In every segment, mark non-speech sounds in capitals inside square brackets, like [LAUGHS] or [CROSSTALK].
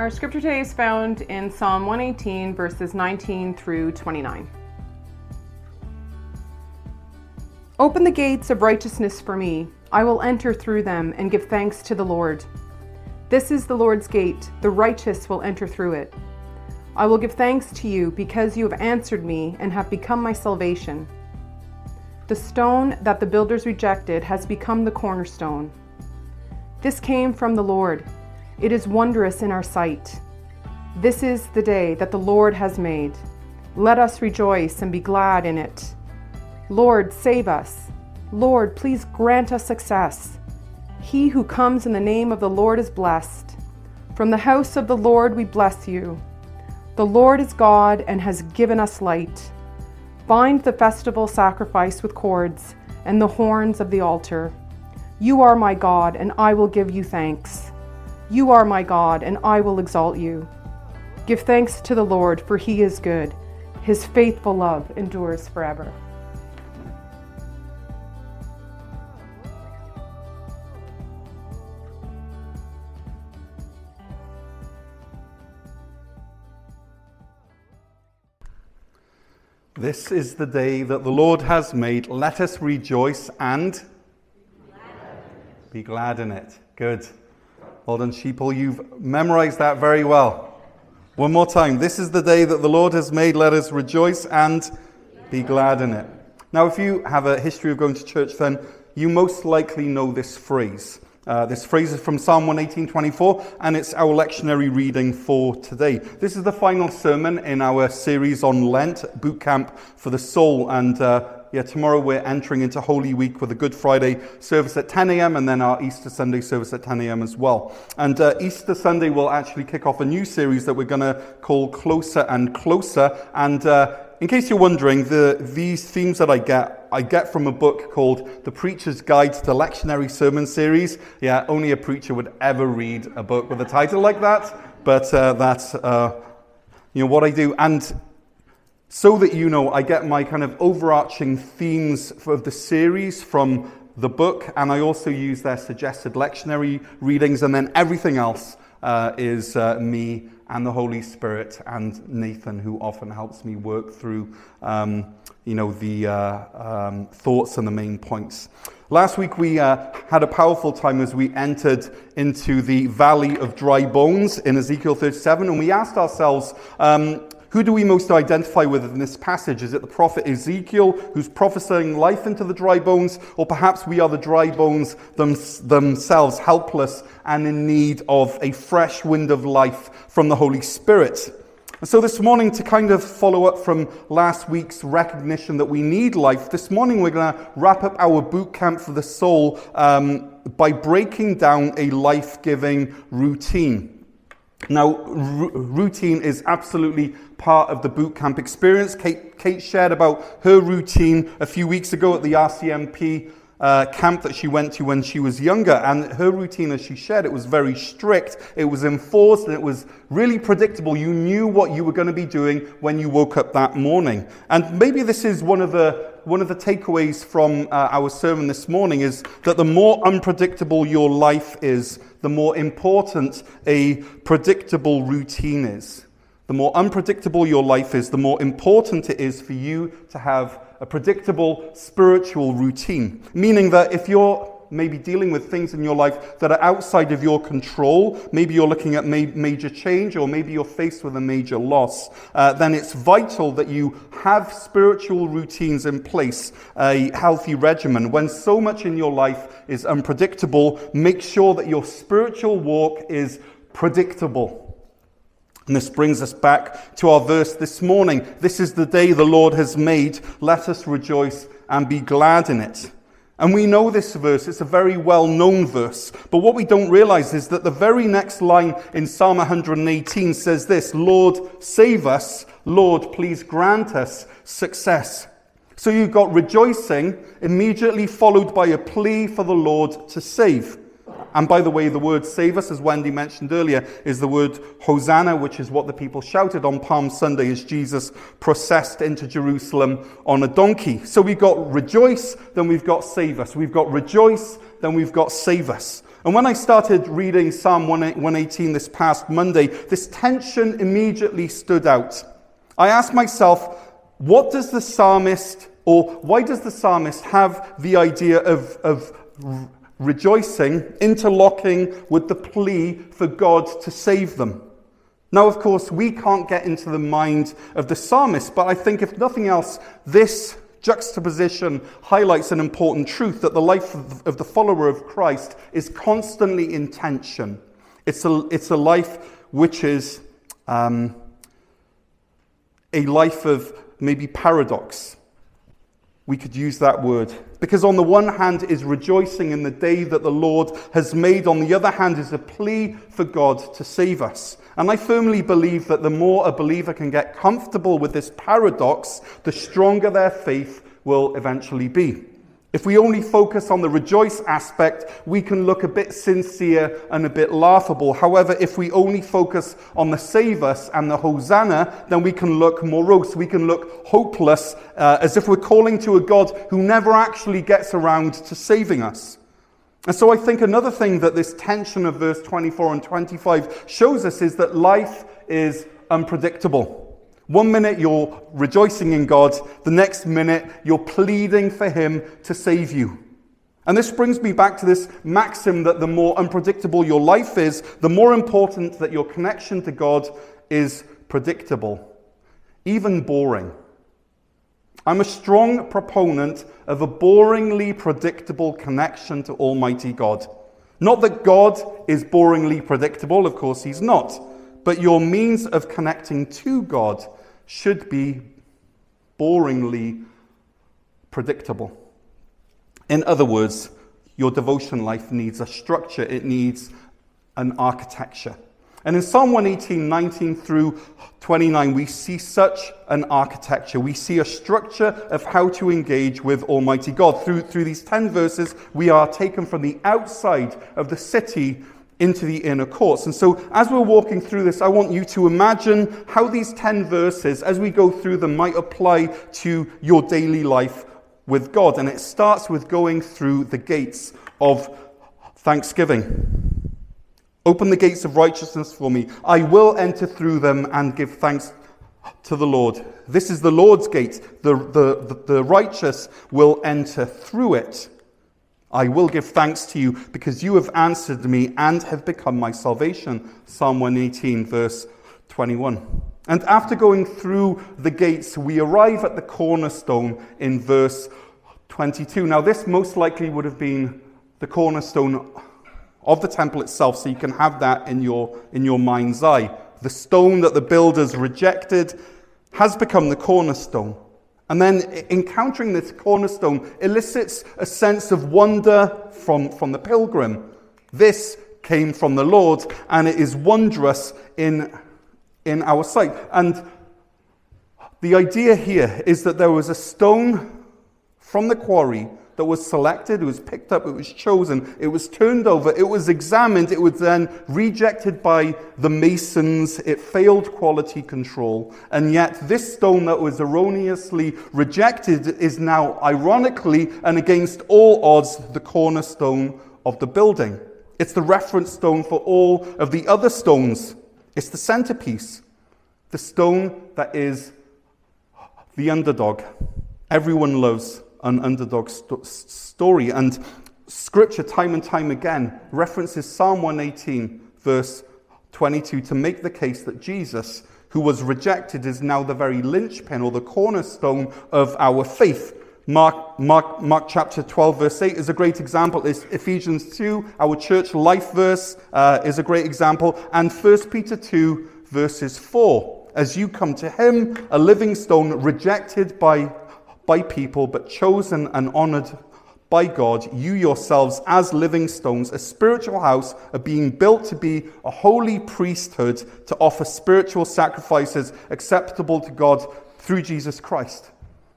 Our scripture today is found in Psalm 118, verses 19 through 29. Open the gates of righteousness for me. I will enter through them and give thanks to the Lord. This is the Lord's gate. The righteous will enter through it. I will give thanks to you because you have answered me and have become my salvation. The stone that the builders rejected has become the cornerstone. This came from the Lord. It is wondrous in our sight. This is the day that the Lord has made. Let us rejoice and be glad in it. Lord, save us. Lord, please grant us success. He who comes in the name of the Lord is blessed. From the house of the Lord we bless you. The Lord is God and has given us light. Bind the festival sacrifice with cords and the horns of the altar. You are my God, and I will give you thanks. You are my God, and I will exalt you. Give thanks to the Lord, for he is good. His faithful love endures forever. This is the day that the Lord has made. Let us rejoice and be glad in it. Good. Well done, sheeple. You've memorized that very well. One more time. This is the day that the Lord has made. Let us rejoice and be glad in it. Now, if you have a history of going to church, then you most likely know this phrase. Uh, this phrase is from Psalm 118:24, and it's our lectionary reading for today. This is the final sermon in our series on Lent, Boot Camp for the Soul. And uh, yeah, tomorrow we're entering into Holy Week with a Good Friday service at 10 a.m. and then our Easter Sunday service at 10 a.m. as well. And uh, Easter Sunday will actually kick off a new series that we're going to call Closer and Closer. And uh, in case you're wondering, the, these themes that I get, I get from a book called The Preacher's Guide to Lectionary Sermon Series. Yeah, only a preacher would ever read a book with a title like that, but uh, that's uh, you know what I do. And so that you know, I get my kind of overarching themes of the series from the book, and I also use their suggested lectionary readings, and then everything else uh, is uh, me and the Holy Spirit and Nathan, who often helps me work through, um, you know, the uh, um, thoughts and the main points. Last week we uh, had a powerful time as we entered into the valley of dry bones in Ezekiel 37, and we asked ourselves, um, who do we most identify with in this passage? Is it the prophet Ezekiel who's prophesying life into the dry bones? Or perhaps we are the dry bones them- themselves, helpless and in need of a fresh wind of life from the Holy Spirit? And so this morning, to kind of follow up from last week's recognition that we need life, this morning we're going to wrap up our boot camp for the soul um, by breaking down a life giving routine. Now, r- routine is absolutely part of the boot camp experience. Kate, Kate, shared about her routine a few weeks ago at the RCMP uh, camp that she went to when she was younger. And her routine, as she shared, it was very strict, it was enforced, and it was really predictable. You knew what you were going to be doing when you woke up that morning. And maybe this is one of the one of the takeaways from uh, our sermon this morning is that the more unpredictable your life is, the more important a predictable routine is. The more unpredictable your life is, the more important it is for you to have a predictable spiritual routine. Meaning that if you're maybe dealing with things in your life that are outside of your control, maybe you're looking at ma- major change, or maybe you're faced with a major loss, uh, then it's vital that you have spiritual routines in place, a healthy regimen. When so much in your life is unpredictable, make sure that your spiritual walk is predictable. And this brings us back to our verse this morning. This is the day the Lord has made. Let us rejoice and be glad in it. And we know this verse, it's a very well known verse. But what we don't realize is that the very next line in Psalm 118 says this Lord, save us. Lord, please grant us success. So you've got rejoicing immediately followed by a plea for the Lord to save. And by the way, the word save us, as Wendy mentioned earlier, is the word Hosanna, which is what the people shouted on Palm Sunday as Jesus processed into Jerusalem on a donkey. So we've got rejoice, then we've got save us. We've got rejoice, then we've got save us. And when I started reading Psalm 118 this past Monday, this tension immediately stood out. I asked myself, what does the psalmist, or why does the psalmist have the idea of, of rejoicing interlocking with the plea for God to save them? Now, of course, we can't get into the mind of the psalmist, but I think if nothing else, this juxtaposition highlights an important truth that the life of the follower of Christ is constantly in tension. It's a, it's a life which is um, a life of maybe paradox. We could use that word. Because on the one hand is rejoicing in the day that the Lord has made, on the other hand is a plea for God to save us. And I firmly believe that the more a believer can get comfortable with this paradox, the stronger their faith will eventually be. If we only focus on the rejoice aspect, we can look a bit sincere and a bit laughable. However, if we only focus on the save us and the hosanna, then we can look morose. We can look hopeless, uh, as if we're calling to a God who never actually gets around to saving us. And so I think another thing that this tension of verse 24 and 25 shows us is that life is unpredictable. One minute you're rejoicing in God, the next minute you're pleading for Him to save you. And this brings me back to this maxim that the more unpredictable your life is, the more important that your connection to God is predictable, even boring. I'm a strong proponent of a boringly predictable connection to Almighty God. Not that God is boringly predictable, of course, He's not, but your means of connecting to God should be boringly predictable. In other words, your devotion life needs a structure, it needs an architecture. And in Psalm 118, 19 through 29, we see such an architecture. We see a structure of how to engage with Almighty God. Through, through these 10 verses, we are taken from the outside of the city into the inner courts. And so, as we're walking through this, I want you to imagine how these 10 verses, as we go through them, might apply to your daily life with God. And it starts with going through the gates of thanksgiving. Open the gates of righteousness for me. I will enter through them and give thanks to the Lord. This is the Lord's gate. The, the, the, the, righteous will enter through it. I will give thanks to you because you have answered me and have become my salvation. Psalm 118, verse 21. And after going through the gates, we arrive at the cornerstone in verse 22. Now, this most likely would have been the cornerstone of the temple itself, so you can have that in your, in your mind's eye. The stone that the builders rejected has become the cornerstone. And then encountering this cornerstone elicits a sense of wonder from, from the pilgrim. This came from the Lord, and it is wondrous in, in our sight. And the idea here is that there was a stone from the quarry that was selected, it was picked up, it was chosen, it was turned over, it was examined, it was then rejected by the masons, it failed quality control. And yet, this stone that was erroneously rejected is now, ironically and against all odds, the cornerstone of the building. It's the reference stone for all of the other stones. It's the centerpiece, the stone that is the underdog. Everyone loves an underdog st- story. And scripture, time and time again, references Psalm 118, verse 22, to make the case that Jesus, who was rejected, is now the very linchpin or the cornerstone of our faith. Mark, Mark, Mark chapter 12, verse 8 is a great example. Is Ephesians 2, our church life verse, uh, is a great example. And 1 Peter 2, verses 4. As you come to him, a living stone rejected by by people, but chosen and honored by God, you yourselves, as living stones, a spiritual house, are being built to be a holy priesthood to offer spiritual sacrifices acceptable to God through Jesus Christ.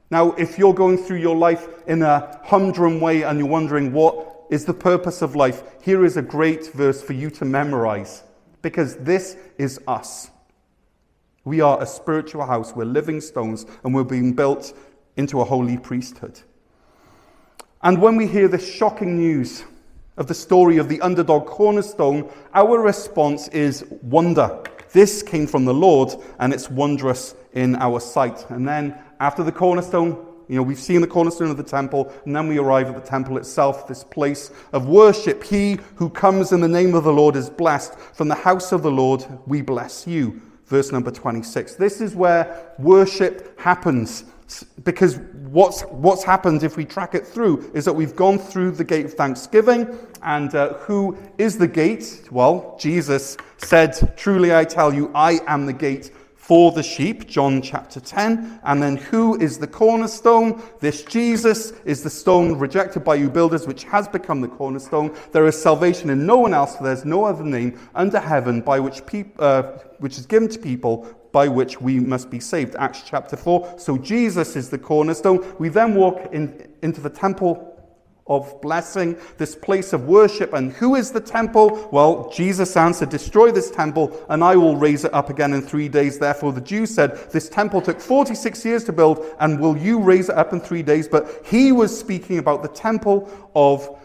Now, if you're going through your life in a humdrum way and you're wondering what is the purpose of life, here is a great verse for you to memorize because this is us. We are a spiritual house, we're living stones, and we're being built into a holy priesthood. And when we hear this shocking news of the story of the underdog cornerstone, our response is wonder. This came from the Lord, and it's wondrous in our sight. And then after the cornerstone, you know, we've seen the cornerstone of the temple, and then we arrive at the temple itself, this place of worship. He who comes in the name of the Lord is blessed. From the house of the Lord, we bless you. Verse number 26. This is where worship happens. Because what's, what's happened, if we track it through, is that we've gone through the gate of thanksgiving. And uh, who is the gate? Well, Jesus said, Truly I tell you, I am the gate for the sheep, John chapter 10. And then who is the cornerstone? This Jesus is the stone rejected by you builders, which has become the cornerstone. There is salvation in no one else, for there's no other name under heaven by which, peop- uh, which is given to people by which we must be saved. Acts chapter 4. So Jesus is the cornerstone. We then walk in, into the temple of blessing, this place of worship. And who is the temple? Well, Jesus answered, Destroy this temple, and I will raise it up again in three days. Therefore, the Jews said, This temple took 46 years to build, and will you raise it up in three days? But he was speaking about the temple of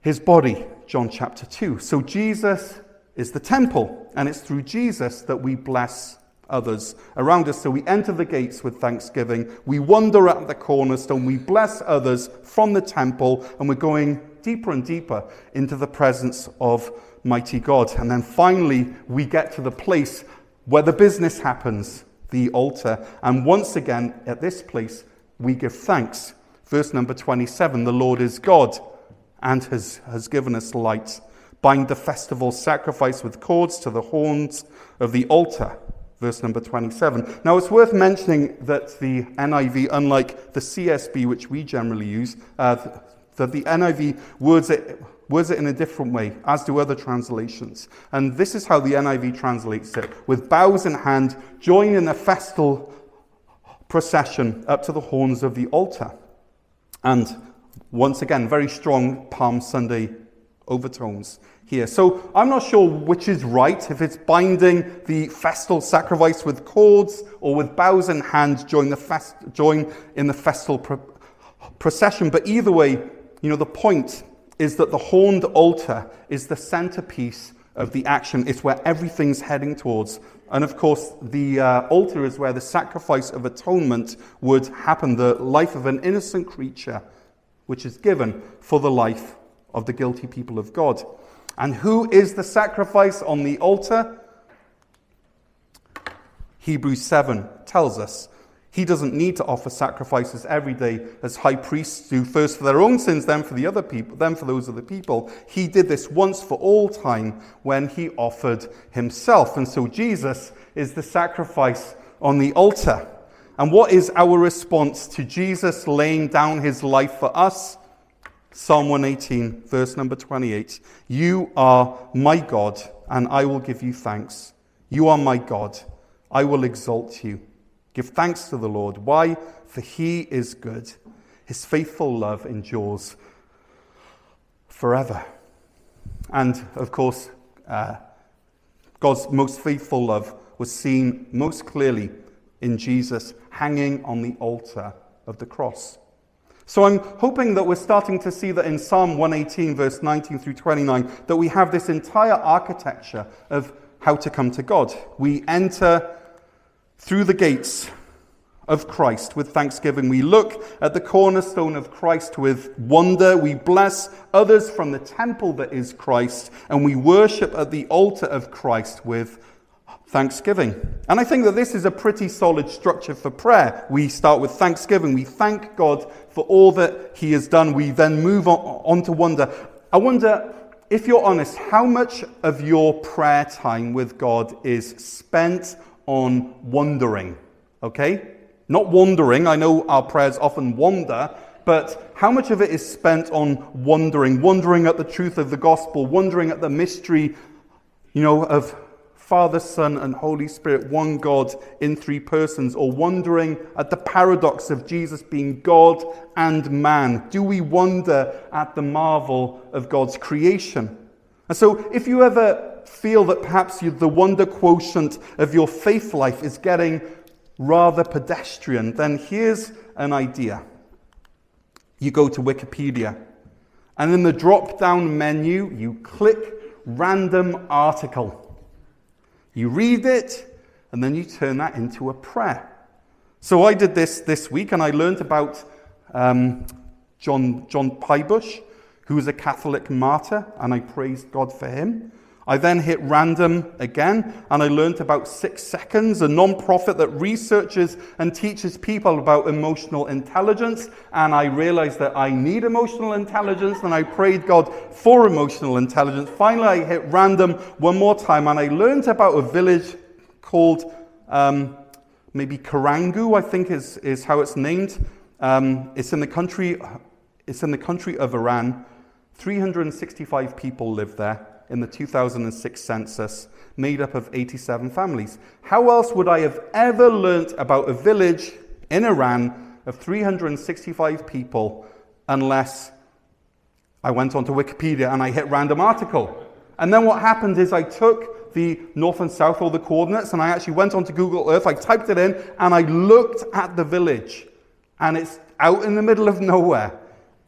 his body, John chapter 2. So Jesus is the temple, and it's through Jesus that we bless others around us. So we enter the gates with thanksgiving. We wander at the cornerstone. We bless others from the temple. And we're going deeper and deeper into the presence of mighty God. And then finally, we get to the place where the business happens, the altar. And once again, at this place, we give thanks. Verse number 27 The Lord is God and has, has given us light. Bind the festival sacrifice with cords to the horns of the altar verse number 27. Now, it's worth mentioning that the NIV, unlike the CSB, which we generally use, uh, that the NIV words it, words it in a different way, as do other translations. And this is how the NIV translates it with bows in hand, join in a festal procession up to the horns of the altar. And once again, very strong Palm Sunday overtones here. So I'm not sure which is right, if it's binding the festal sacrifice with cords or with bows in hand join, the fest, join in the festal pro- procession. But either way, you know, the point is that the horned altar is the centerpiece of the action. It's where everything's heading towards. And of course, the uh, altar is where the sacrifice of atonement would happen, the life of an innocent creature, which is given for the life of the guilty people of God. And who is the sacrifice on the altar? Hebrews 7 tells us he doesn't need to offer sacrifices every day as high priests do, first for their own sins, then for the other people, then for those of the people. He did this once for all time when he offered himself. And so Jesus is the sacrifice on the altar. And what is our response to Jesus laying down his life for us? Psalm 118, verse number 28. You are my God, and I will give you thanks. You are my God. I will exalt you. Give thanks to the Lord. Why? For he is good. His faithful love endures forever. And of course, uh, God's most faithful love was seen most clearly in Jesus hanging on the altar of the cross. So I'm hoping that we're starting to see that in Psalm 118, verse 19 through 29, that we have this entire architecture of how to come to God. We enter through the gates of Christ with thanksgiving. We look at the cornerstone of Christ with wonder. We bless others from the temple that is Christ, and we worship at the altar of Christ with thanksgiving. And I think that this is a pretty solid structure for prayer. We start with thanksgiving. We thank God for all that He has done. We then move on, on to wonder. I wonder, if you're honest, how much of your prayer time with God is spent on wondering? Okay? Not wandering. I know our prayers often wander, but how much of it is spent on wondering, wondering at the truth of the gospel, wondering at the mystery, you know, of Father, Son, and Holy Spirit, one God in three persons, or wondering at the paradox of Jesus being God and man? Do we wonder at the marvel of God's creation? And so, if you ever feel that perhaps you, the wonder quotient of your faith life is getting rather pedestrian, then here's an idea. You go to Wikipedia And in the drop down menu, you click random article. You read it, and then you turn that into a prayer. So I did this this week, and I learned about um, John, John Pibush, who was a Catholic martyr, and I praised God for him. I then hit random again, and I learned about Six Seconds, a non profit that researches and teaches people about emotional intelligence. And I realized that I need emotional intelligence, and I prayed God for emotional intelligence. Finally, I hit random one more time, and I learned about a village called um, maybe Karangu, I think is, is how it's named. Um, it's, in the country, it's in the country of Iran. 365 people live there in the 2006 census, made up of 87 families. How else would I have ever learnt about a village in Iran of 365 people unless I went onto Wikipedia and I hit random article? And then what happened is I took the north and south or the coordinates and I actually went onto Google Earth, I typed it in, and I looked at the village. And it's out in the middle of nowhere.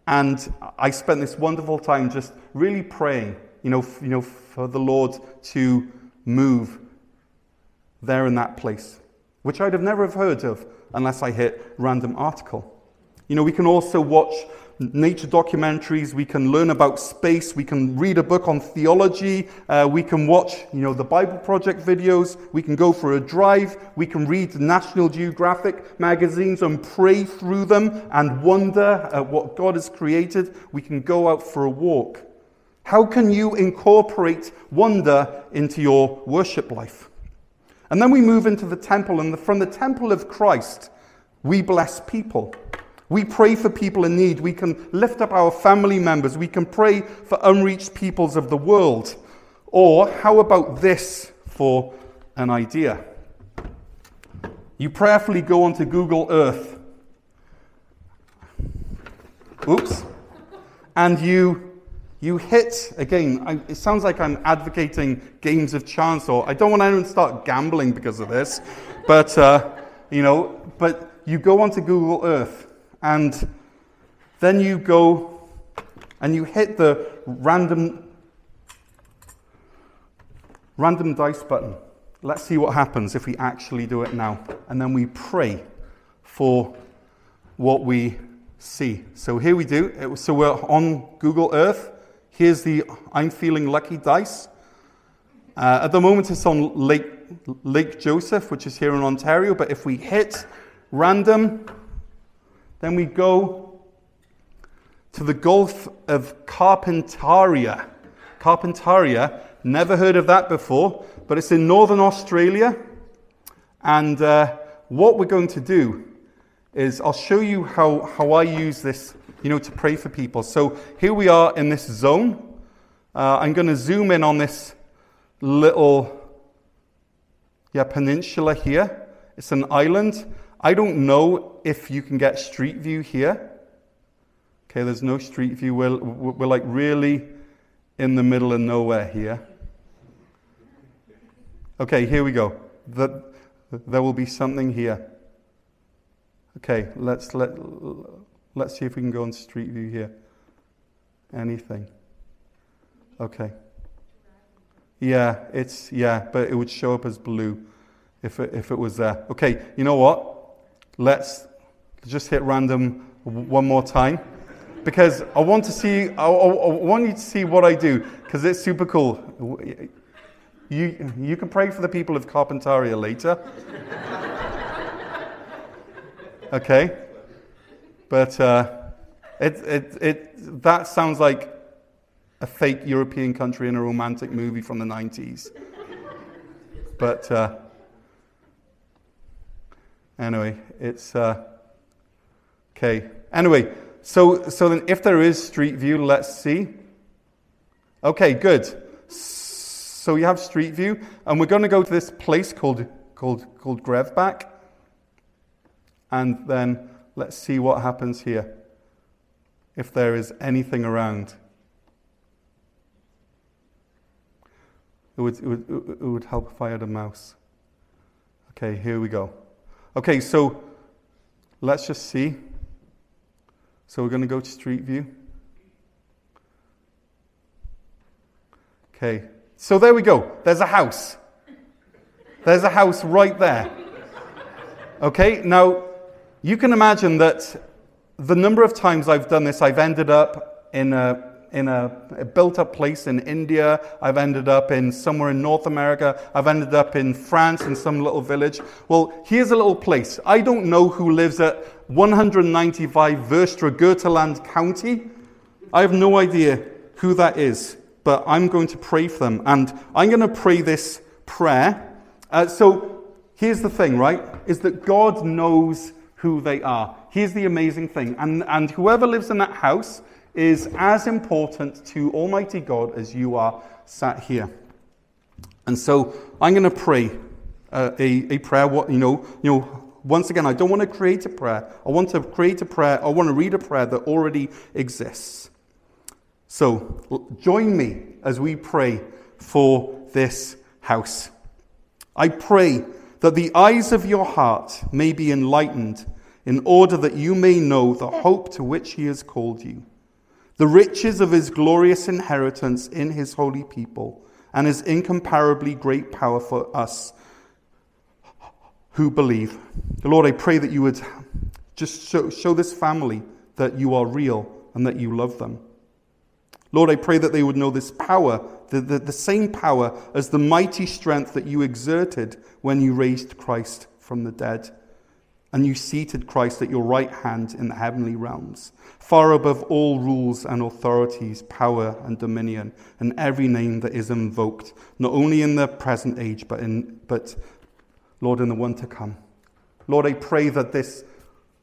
And I spent this wonderful time just really praying you know, you know, for the Lord to move there in that place, which I'd have never have heard of unless I hit random article. You know, we can also watch nature documentaries, we can learn about space, we can read a book on theology, uh, we can watch, you know, the Bible Project videos, we can go for a drive, we can read National Geographic magazines and pray through them and wonder at what God has created. We can go out for a walk. How can you incorporate wonder into your worship life? And then we move into the temple, and from the temple of Christ, we bless people. We pray for people in need. We can lift up our family members. We can pray for unreached peoples of the world. Or how about this for an idea? You prayerfully go onto Google Earth. Oops. And you you hit, again, I, it sounds like I'm advocating games of chance, or I don't want anyone to start gambling because of this, [LAUGHS] but, uh, you know, but you go onto Google Earth, and then you go and you hit the random, random dice button. Let's see what happens if we actually do it now. And then we pray for what we see. So here we do. So we're on Google Earth. Here's the I'm feeling lucky dice. Uh, at the moment, it's on Lake, Lake Joseph, which is here in Ontario. But if we hit random, then we go to the Gulf of Carpentaria. Carpentaria, never heard of that before, but it's in northern Australia. And uh, what we're going to do is I'll show you how, how I use this you know, to pray for people. So here we are in this zone. Uh, I'm going to zoom in on this little yeah, peninsula here. It's an island. I don't know if you can get street view here. Okay, there's no street view. We're, we're like really in the middle of nowhere here. Okay, here we go. The, there will be something here. Okay, let's let Let's see if we can go on Street View here. Anything. Okay. Yeah, it's, yeah, but it would show up as blue if it, if it was there. Okay, you know what? Let's just hit random one more time because I want to see, I, I want you to see what I do because it's super cool. You, you can pray for the people of Carpentaria later. [LAUGHS] okay? But uh, it, it, it, that sounds like a fake European country in a romantic movie from the 90s. but uh, anyway, it's uh, okay. Anyway, so, so then if there is Street View, let's see. Okay, good. So you have Street View, and we're going to go to this place called, called, called Grevbach. And then Let's see what happens here. If there is anything around. It would, it would, it would help if I had a mouse. Okay, here we go. Okay, so let's just see. So we're going to go to Street View. Okay, so there we go. There's a house. There's a house right there. Okay, now you can imagine that the number of times I've done this, I've ended up in a in a, a built up place in India. I've ended up in somewhere in North America. I've ended up in France in some little village. Well, here's a little place. I don't know who lives at 195 Verstra County. I have no idea who that is, but I'm going to pray for them. And I'm going to pray this prayer. Uh, so here's the thing, right? Is that God knows who they are. Here's the amazing thing. And, and whoever lives in that house is as important to Almighty God as you are sat here. And so I'm going to pray uh, a, a prayer. What, you know, you know, once again, I don't want to create a prayer. I want to create a prayer. I want to read a prayer that already exists. So join me as we pray for this house. I pray that the eyes of your heart may be enlightened in order that you may know the hope to which he has called you, the riches of his glorious inheritance in his holy people, and his incomparably great power for us who believe. Lord, I pray that you would just show, show this family that you are real and that you love them. Lord, I pray that they would know this power, the, the, the same power as the mighty strength that you exerted when you raised Christ from the dead and you seated Christ at your right hand in the heavenly realms, far above all rules and authorities, power and dominion, and every name that is invoked, not only in the present age, but, in, but Lord, in the one to come. Lord, I pray that this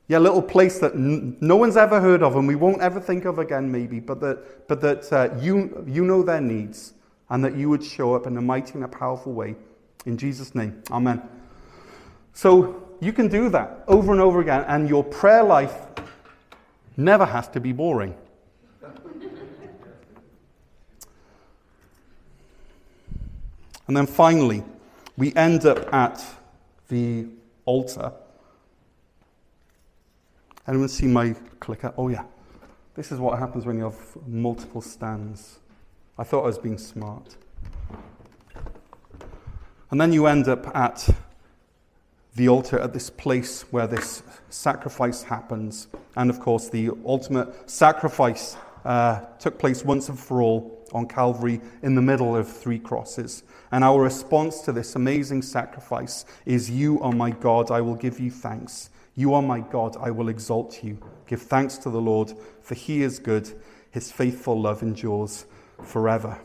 yeah, little place that n- no one's ever heard of and we won't ever think of again, maybe, but that, but that uh, you, you know their needs and that you would show up in a mighty and a powerful way. In Jesus' name, amen. So, you can do that over and over again, and your prayer life never has to be boring. and then finally, we end up at the altar. Anyone see my clicker? Oh, yeah. This is what happens when you have multiple stands. I thought I was being smart. And then you end up at the altar at this place where this sacrifice happens. And of course, the ultimate sacrifice uh, took place once and for all on Calvary in the middle of three crosses. And our response to this amazing sacrifice is You are my God, I will give you thanks. You are my God, I will exalt you. Give thanks to the Lord, for he is good. His faithful love endures forever.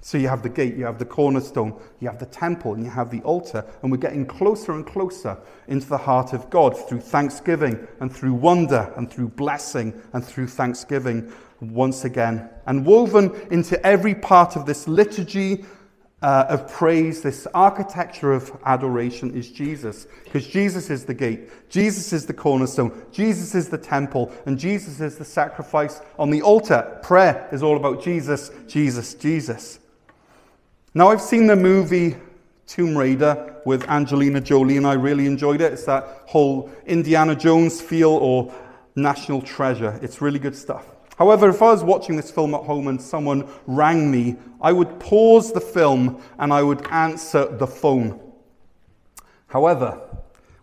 So you have the gate, you have the cornerstone, you have the temple, and you have the altar, and we're getting closer and closer into the heart of God through thanksgiving and through wonder and through blessing and through thanksgiving once again. And woven into every part of this liturgy uh, of praise, this architecture of adoration is Jesus. Because Jesus is the gate, Jesus is the cornerstone, Jesus is the temple, and Jesus is the sacrifice on the altar. Prayer is all about Jesus, Jesus, Jesus. Now, I've seen the movie Tomb Raider with Angelina Jolie, and I really enjoyed it. It's that whole Indiana Jones feel or national treasure. It's really good stuff. However, if I was watching this film at home and someone rang me, I would pause the film and I would answer the phone. However,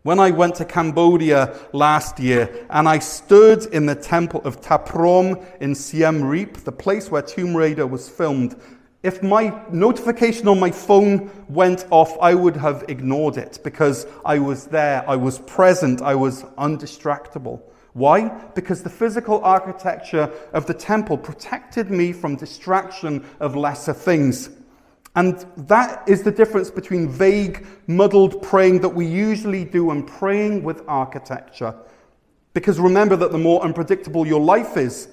when I went to Cambodia last year and I stood in the temple of Ta Prohm in Siem Reap, the place where Tomb Raider was filmed, if my notification on my phone went off, I would have ignored it because I was there, I was present, I was undistractable. Why? Because the physical architecture of the temple protected me from distraction of lesser things. And that is the difference between vague, muddled praying that we usually do and praying with architecture. Because remember that the more unpredictable your life is,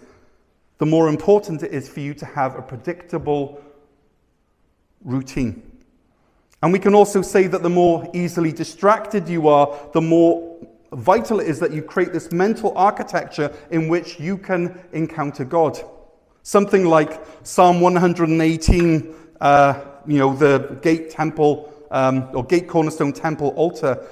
the more important it is for you to have a predictable routine. And we can also say that the more easily distracted you are, the more vital it is that you create this mental architecture in which you can encounter God. Something like Psalm 118, uh, you know, the gate temple um, or gate cornerstone temple altar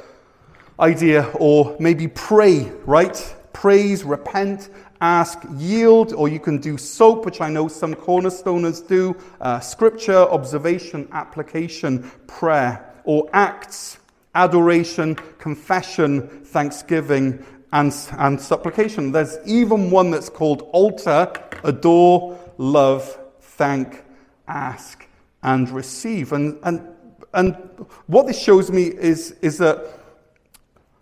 idea, or maybe pray, right? Praise, repent, ask, yield, or you can do soap, which I know some cornerstoners do, uh, scripture, observation, application, prayer, or acts, adoration, confession, thanksgiving, and, and supplication. There's even one that's called altar, adore, love, thank, ask, and receive. And, and, and what this shows me is, is that,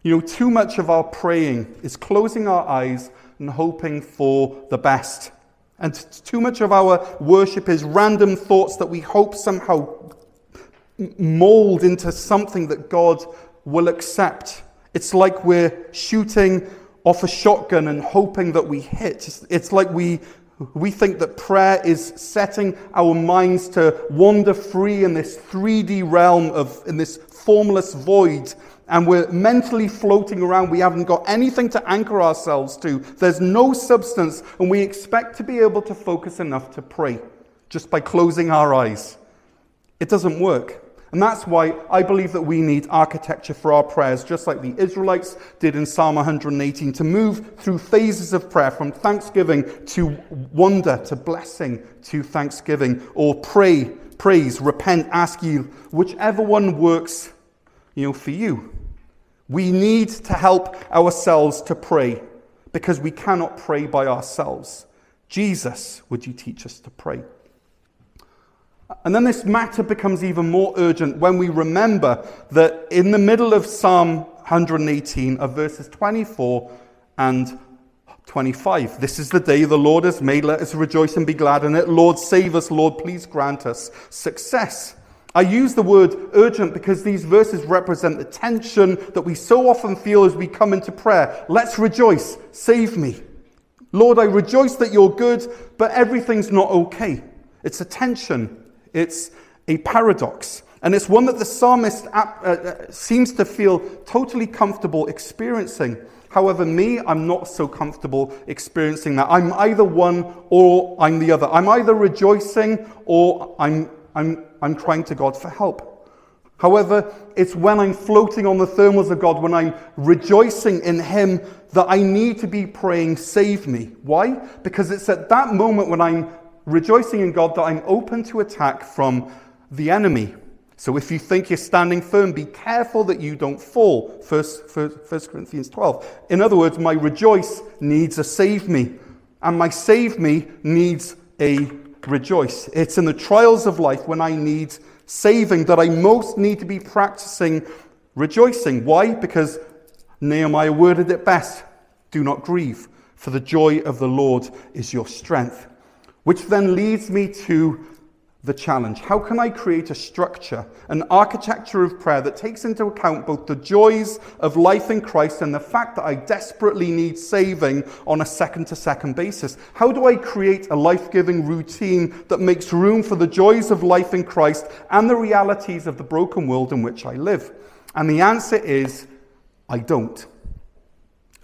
you know, too much of our praying is closing our eyes and hoping for the best. And too much of our worship is random thoughts that we hope somehow mold into something that God will accept. It's like we're shooting off a shotgun and hoping that we hit. It's like we, we think that prayer is setting our minds to wander free in this 3D realm of, in this formless void. And we're mentally floating around. We haven't got anything to anchor ourselves to. There's no substance, and we expect to be able to focus enough to pray just by closing our eyes. It doesn't work. And that's why I believe that we need architecture for our prayers, just like the Israelites did in Psalm 118, to move through phases of prayer from thanksgiving to wonder to blessing to thanksgiving, or pray, praise, repent, ask you, whichever one works, you know, for you. We need to help ourselves to pray because we cannot pray by ourselves. Jesus, would you teach us to pray? And then this matter becomes even more urgent when we remember that in the middle of Psalm 118 of verses 24 and 25, this is the day the Lord has made. Let us rejoice and be glad in it. Lord, save us. Lord, please grant us success. I use the word urgent because these verses represent the tension that we so often feel as we come into prayer. Let's rejoice. Save me. Lord, I rejoice that you're good, but everything's not okay. It's a tension. It's a paradox. And it's one that the psalmist uh, uh, seems to feel totally comfortable experiencing. However, me, I'm not so comfortable experiencing that. I'm either one or I'm the other. I'm either rejoicing or I'm, I'm, I'm crying to God for help. However, it's when I'm floating on the thermals of God, when I'm rejoicing in Him, that I need to be praying, Save me. Why? Because it's at that moment when I'm rejoicing in God that I'm open to attack from the enemy. So if you think you're standing firm, be careful that you don't fall. First, First Corinthians 12. In other words, my rejoice needs a save me, and my save me needs a rejoice. It's in the trials of life when I need saving that I most need to be practicing rejoicing. Why? Because Nehemiah worded it best do not grieve, for the joy of the Lord is your strength. Which then leads me to the challenge. How can I create a structure, an architecture of prayer that takes into account both the joys of life in Christ and the fact that I desperately need saving on a second to second basis? How do I create a life giving routine that makes room for the joys of life in Christ and the realities of the broken world in which I live? And the answer is I don't.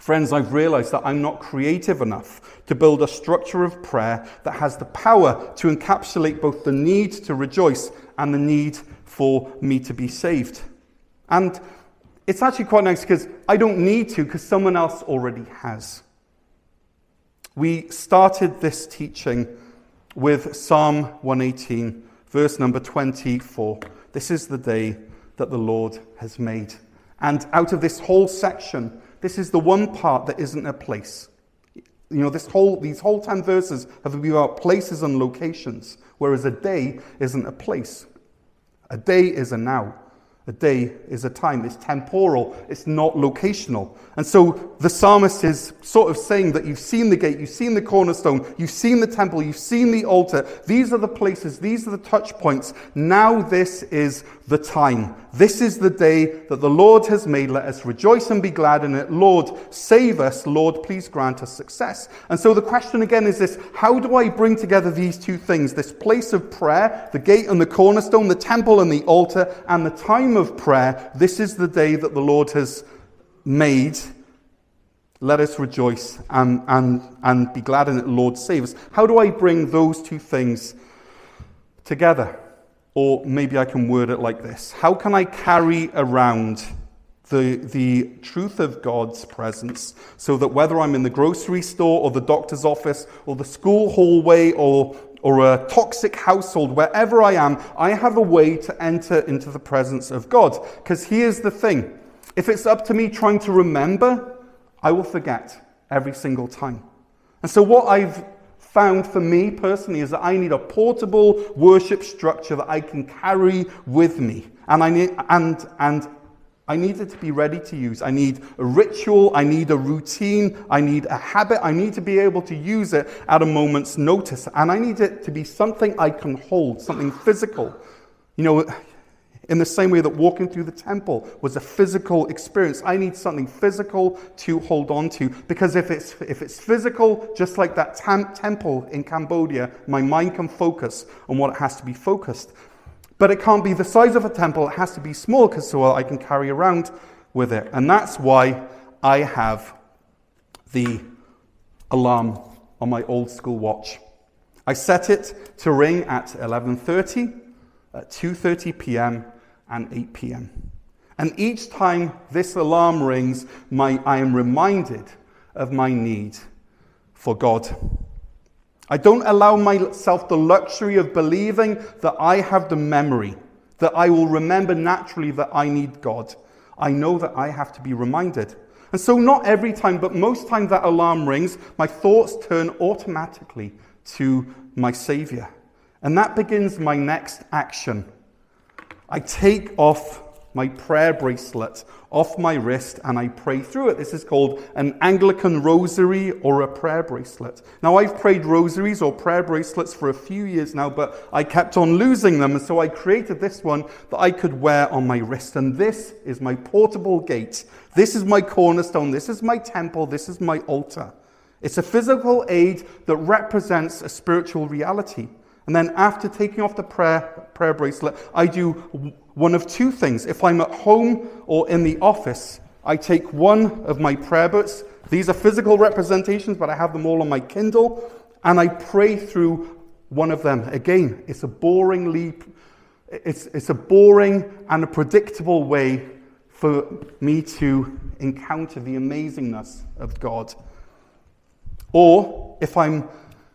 Friends, I've realized that I'm not creative enough to build a structure of prayer that has the power to encapsulate both the need to rejoice and the need for me to be saved. And it's actually quite nice because I don't need to because someone else already has. We started this teaching with Psalm 118, verse number 24. This is the day that the Lord has made. And out of this whole section, this is the one part that isn't a place. You know, this whole, these whole 10 verses have been about places and locations, whereas a day isn't a place. A day is a now. A day is a time. It's temporal. It's not locational. And so the psalmist is sort of saying that you've seen the gate, you've seen the cornerstone, you've seen the temple, you've seen the altar. These are the places, these are the touch points. Now this is the time. This is the day that the Lord has made. Let us rejoice and be glad in it. Lord, save us. Lord, please grant us success. And so the question again is this How do I bring together these two things? This place of prayer, the gate and the cornerstone, the temple and the altar, and the time prayer. This is the day that the Lord has made. Let us rejoice and, and, and be glad in it. Lord, save us. How do I bring those two things together? Or maybe I can word it like this How can I carry around the, the truth of God's presence, so that whether I'm in the grocery store or the doctor's office or the school hallway or, or a toxic household, wherever I am, I have a way to enter into the presence of God. Because here's the thing if it's up to me trying to remember, I will forget every single time. And so, what I've found for me personally is that I need a portable worship structure that I can carry with me. And I need, and, and I need it to be ready to use. I need a ritual. I need a routine. I need a habit. I need to be able to use it at a moment's notice. And I need it to be something I can hold, something physical. You know, in the same way that walking through the temple was a physical experience, I need something physical to hold on to. Because if it's, if it's physical, just like that tam- temple in Cambodia, my mind can focus on what it has to be focused. But it can't be the size of a temple, it has to be small because so I can carry around with it. And that's why I have the alarm on my old school watch. I set it to ring at 11:30, at 2:30 p.m. and 8 p.m. And each time this alarm rings, my, I am reminded of my need for God. I don't allow myself the luxury of believing that I have the memory, that I will remember naturally that I need God. I know that I have to be reminded. And so, not every time, but most times that alarm rings, my thoughts turn automatically to my Savior. And that begins my next action. I take off my prayer bracelet off my wrist and I pray through it. This is called an Anglican rosary or a prayer bracelet. Now, I've prayed rosaries or prayer bracelets for a few years now, but I kept on losing them, and so I created this one that I could wear on my wrist. And this is my portable gate. This is my cornerstone. This is my temple. This is my altar. It's a physical aid that represents a spiritual reality. And then after taking off the prayer, prayer bracelet, I do one of two things. If I'm at home or in the office, I take one of my prayer books. These are physical representations, but I have them all on my Kindle, and I pray through one of them. Again, it's a boring leap. It's, it's a boring and a predictable way for me to encounter the amazingness of God. Or if I'm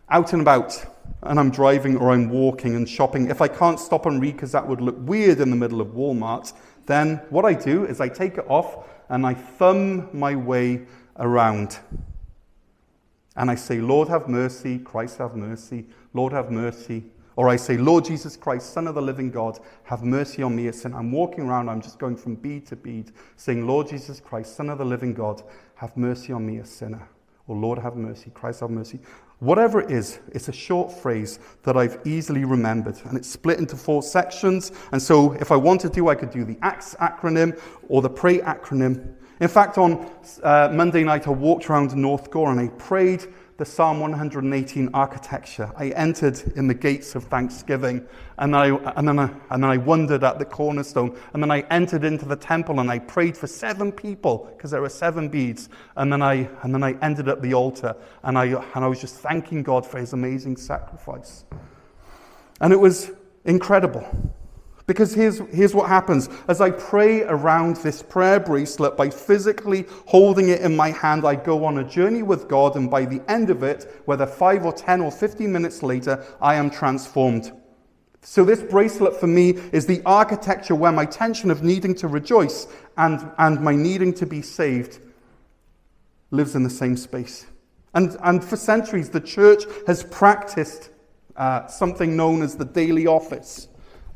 out and about, and I'm driving or I'm walking and shopping, if I can't stop and read because that would look weird in the middle of Walmart, then what I do is I take it off and I thumb my way around. And I say, Lord, have mercy, Christ, have mercy, Lord, have mercy. Or I say, Lord Jesus Christ, Son of the living God, have mercy on me, a sinner. I'm walking around, I'm just going from bead to bead, saying, Lord Jesus Christ, Son of the living God, have mercy on me, a sinner. Or Lord, have mercy, Christ, have mercy. Whatever it is, it's a short phrase that I've easily remembered, and it's split into four sections. And so, if I wanted to, I could do the ACTS acronym or the PRAY acronym. In fact, on uh, Monday night, I walked around North Gower and I prayed the Psalm 118 architecture. I entered in the gates of thanksgiving, and, I, and, then I, and then I wandered at the cornerstone, and then I entered into the temple and I prayed for seven people because there were seven beads, and then I, and then I ended at the altar, and I, and I was just thanking God for his amazing sacrifice. And it was incredible. Because here's, here's what happens. As I pray around this prayer bracelet by physically holding it in my hand, I go on a journey with God, and by the end of it, whether five or 10 or 15 minutes later, I am transformed. So, this bracelet for me is the architecture where my tension of needing to rejoice and, and my needing to be saved lives in the same space. And, and for centuries, the church has practiced uh, something known as the daily office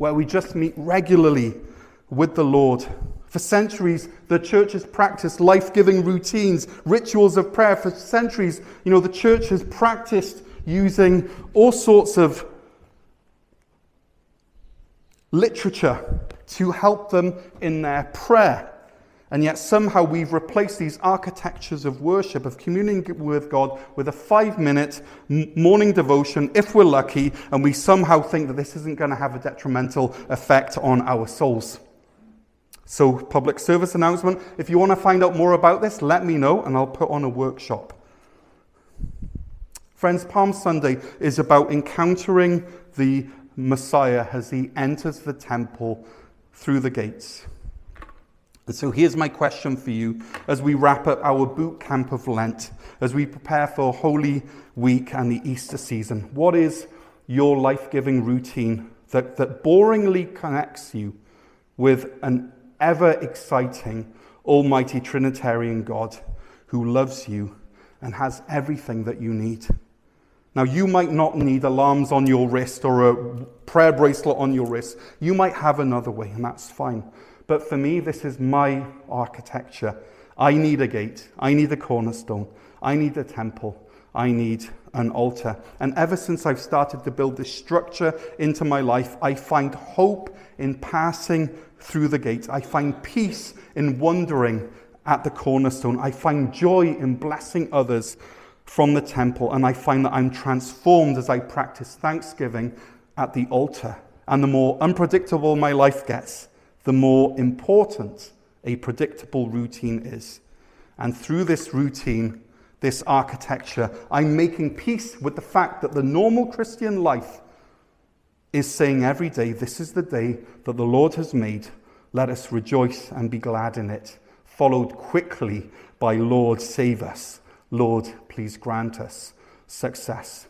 where we just meet regularly with the Lord. For centuries, the church has practiced life giving routines, rituals of prayer. For centuries, you know, the church has practiced using all sorts of literature to help them in their prayer. And yet, somehow, we've replaced these architectures of worship, of communing with God, with a five minute morning devotion, if we're lucky, and we somehow think that this isn't going to have a detrimental effect on our souls. So, public service announcement if you want to find out more about this, let me know, and I'll put on a workshop. Friends, Palm Sunday is about encountering the Messiah as he enters the temple through the gates. And so here's my question for you as we wrap up our boot camp of Lent, as we prepare for Holy Week and the Easter season. What is your life giving routine that, that boringly connects you with an ever exciting, almighty Trinitarian God who loves you and has everything that you need? Now, you might not need alarms on your wrist or a prayer bracelet on your wrist. You might have another way, and that's fine. But for me, this is my architecture. I need a gate. I need a cornerstone. I need a temple. I need an altar. And ever since I've started to build this structure into my life, I find hope in passing through the gate. I find peace in wandering at the cornerstone. I find joy in blessing others from the temple, and I find that I'm transformed as I practice thanksgiving at the altar. And the more unpredictable my life gets, the more important a predictable routine is. And through this routine, this architecture, I'm making peace with the fact that the normal Christian life is saying every day, This is the day that the Lord has made. Let us rejoice and be glad in it. Followed quickly by Lord, save us. Lord, please grant us success.